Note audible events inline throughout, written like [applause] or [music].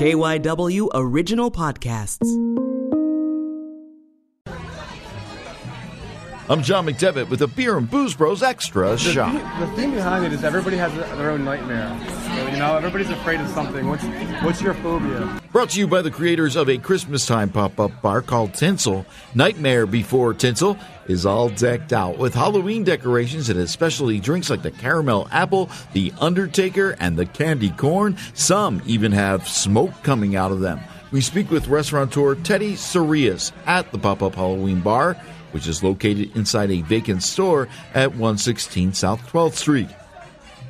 KYW Original Podcasts. I'm John McDevitt with a Beer and Booze Broz Extra the shot. Theme, the theme behind it is everybody has their own nightmare. You know, everybody's afraid of something. What's what's your phobia? Brought to you by the creators of a Christmas time pop up bar called Tinsel. Nightmare Before Tinsel is all decked out with Halloween decorations and has specialty drinks like the caramel apple, the Undertaker, and the candy corn. Some even have smoke coming out of them. We speak with restaurateur Teddy Sourias at the pop up Halloween bar, which is located inside a vacant store at 116 South 12th Street.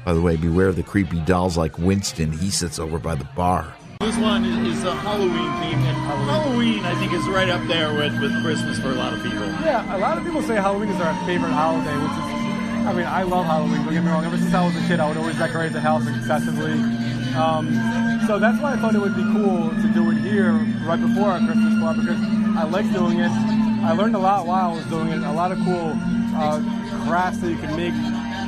By the way, beware of the creepy dolls like Winston. He sits over by the bar. This one is, is a Halloween theme, and Halloween I think is right up there with, with Christmas for a lot of people. Yeah, a lot of people say Halloween is our favorite holiday, which is, I mean, I love Halloween. Don't get me wrong. Ever since I was a kid, I would always decorate the house excessively. Um, so that's why I thought it would be cool to do here right before our Christmas bar because I like doing it. I learned a lot while I was doing it. A lot of cool uh, crafts that you can make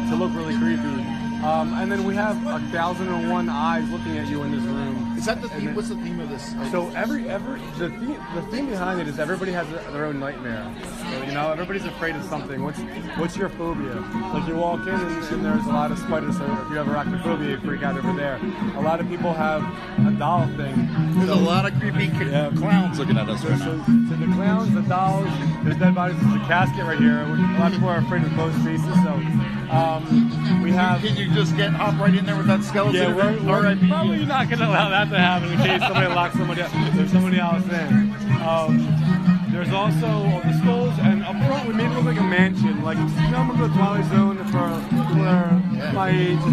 to look really creepy. Um, and then we have a thousand and one eyes looking at you in this room. Is that the theme? then- What's the theme of this? So every every the theme, the theme behind it is everybody has their own nightmare. So, you know, everybody's afraid of something. What's what's your phobia? Like you walk in and, and there's a lot of spiders. So if you have arachnophobia, you freak out over there. A lot of people have a doll thing. There's a lot of creepy Yeah. clowns looking at us right So, now. so the clowns, the dolls, there's dead bodies. There's a casket right here. A lot of people are afraid of closed spaces. So um, we have. Can you just get hop right in there with that skeleton? Yeah, we're, we're probably not going to allow that to happen in case somebody locks somebody up. There's somebody else in. Um, there's also the skulls, and up front we made it look like a mansion. Like, you know, remember the Twilight Zone for, for my age? [laughs]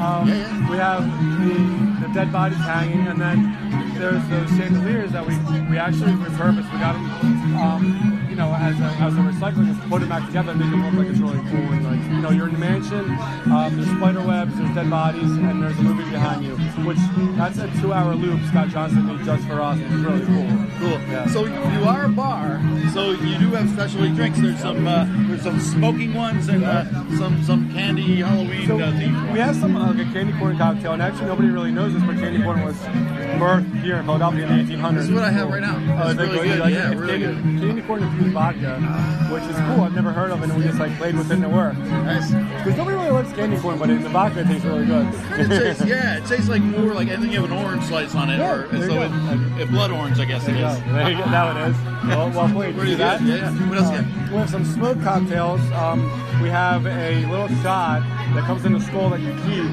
um, We have the, the dead bodies hanging, and then there's those chandeliers that we, we actually repurposed. We got them, um, know, as a, as a recycling, just put them back together and make them look like it's really cool. And like, you know, you're in the mansion, um, there's spider webs, there's dead bodies, and there's a movie behind you, which that's a two-hour loop Scott Johnson made just for us. It's really cool. Cool. Yeah. So you are a bar, so you do have specialty drinks. There's some uh, there's some smoking ones and uh, some some candy Halloween So uh, we have some uh, like a candy corn cocktail, and actually nobody really knows this, but candy corn was birthed here in Philadelphia in the 1800s. This is what I have right now. Oh, It's really good. Like, Yeah, it's really candy, good. Candy corn infused vodka, which is cool. I've never heard of it, and we just like played with it and it worked. Nice. Because nobody really likes candy corn, but in the vodka it tastes really good. It tastes, yeah, it tastes like more like, and then you have an orange slice on it, Yeah, or you so go. it, it blood orange, I guess it There you is. There you go. Now it is. Well, well played. Pretty See that? Yeah, yeah. What else you Uh, we have some smoked cocktails. Um, we have a little shot that comes in a skull that you keep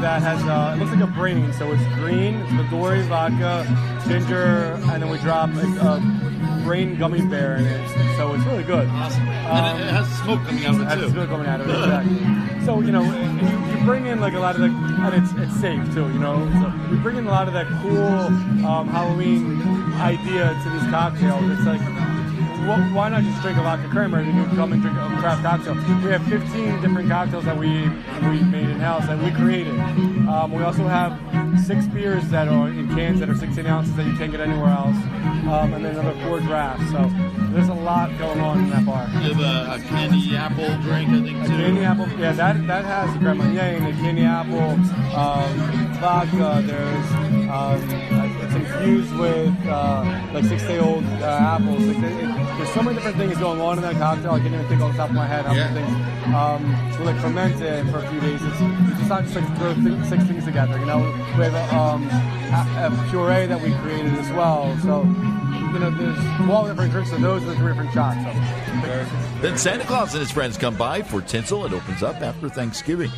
that has, uh, it looks like a brain. So it's green, it's Midori, vodka, ginger, and then we drop a, a brain gummy bear in it. So it's really good. Awesome. and it, it has smoke coming out of it too. good coming out of it, exactly. So you know, you, you bring in like a lot of the, and it's it's safe too. You know, so we bring in a lot of that cool um, Halloween idea to these cocktails. It's like, why not just drink a vodka cranberry and you come and drink a craft cocktail? We have 15 different cocktails that we we made in house that we created. Um, we also have six beers that are in cans that are 16 ounces that you can't get anywhere else, um, and then another four drafts. So there's a lot going on in that bar. You have a, a candy apple drink, I think A too. candy apple, yeah, that that has the creme marnier and the candy apple, um, vodka. There's it's infused with uh, like six day old uh, apples. Like, it, it- there's so many different things going on in that cocktail. I can't even think off the top of my head how Yeah. many things. Um, we like ferment it for a few days. It's, it's just not just like throw th- six things together. You know, we have a, um, a, a puree that we created as well. So you know, there's 12 different drinks. So those are the three different shots. So. Then Santa Claus and his friends come by for tinsel. It opens up after Thanksgiving.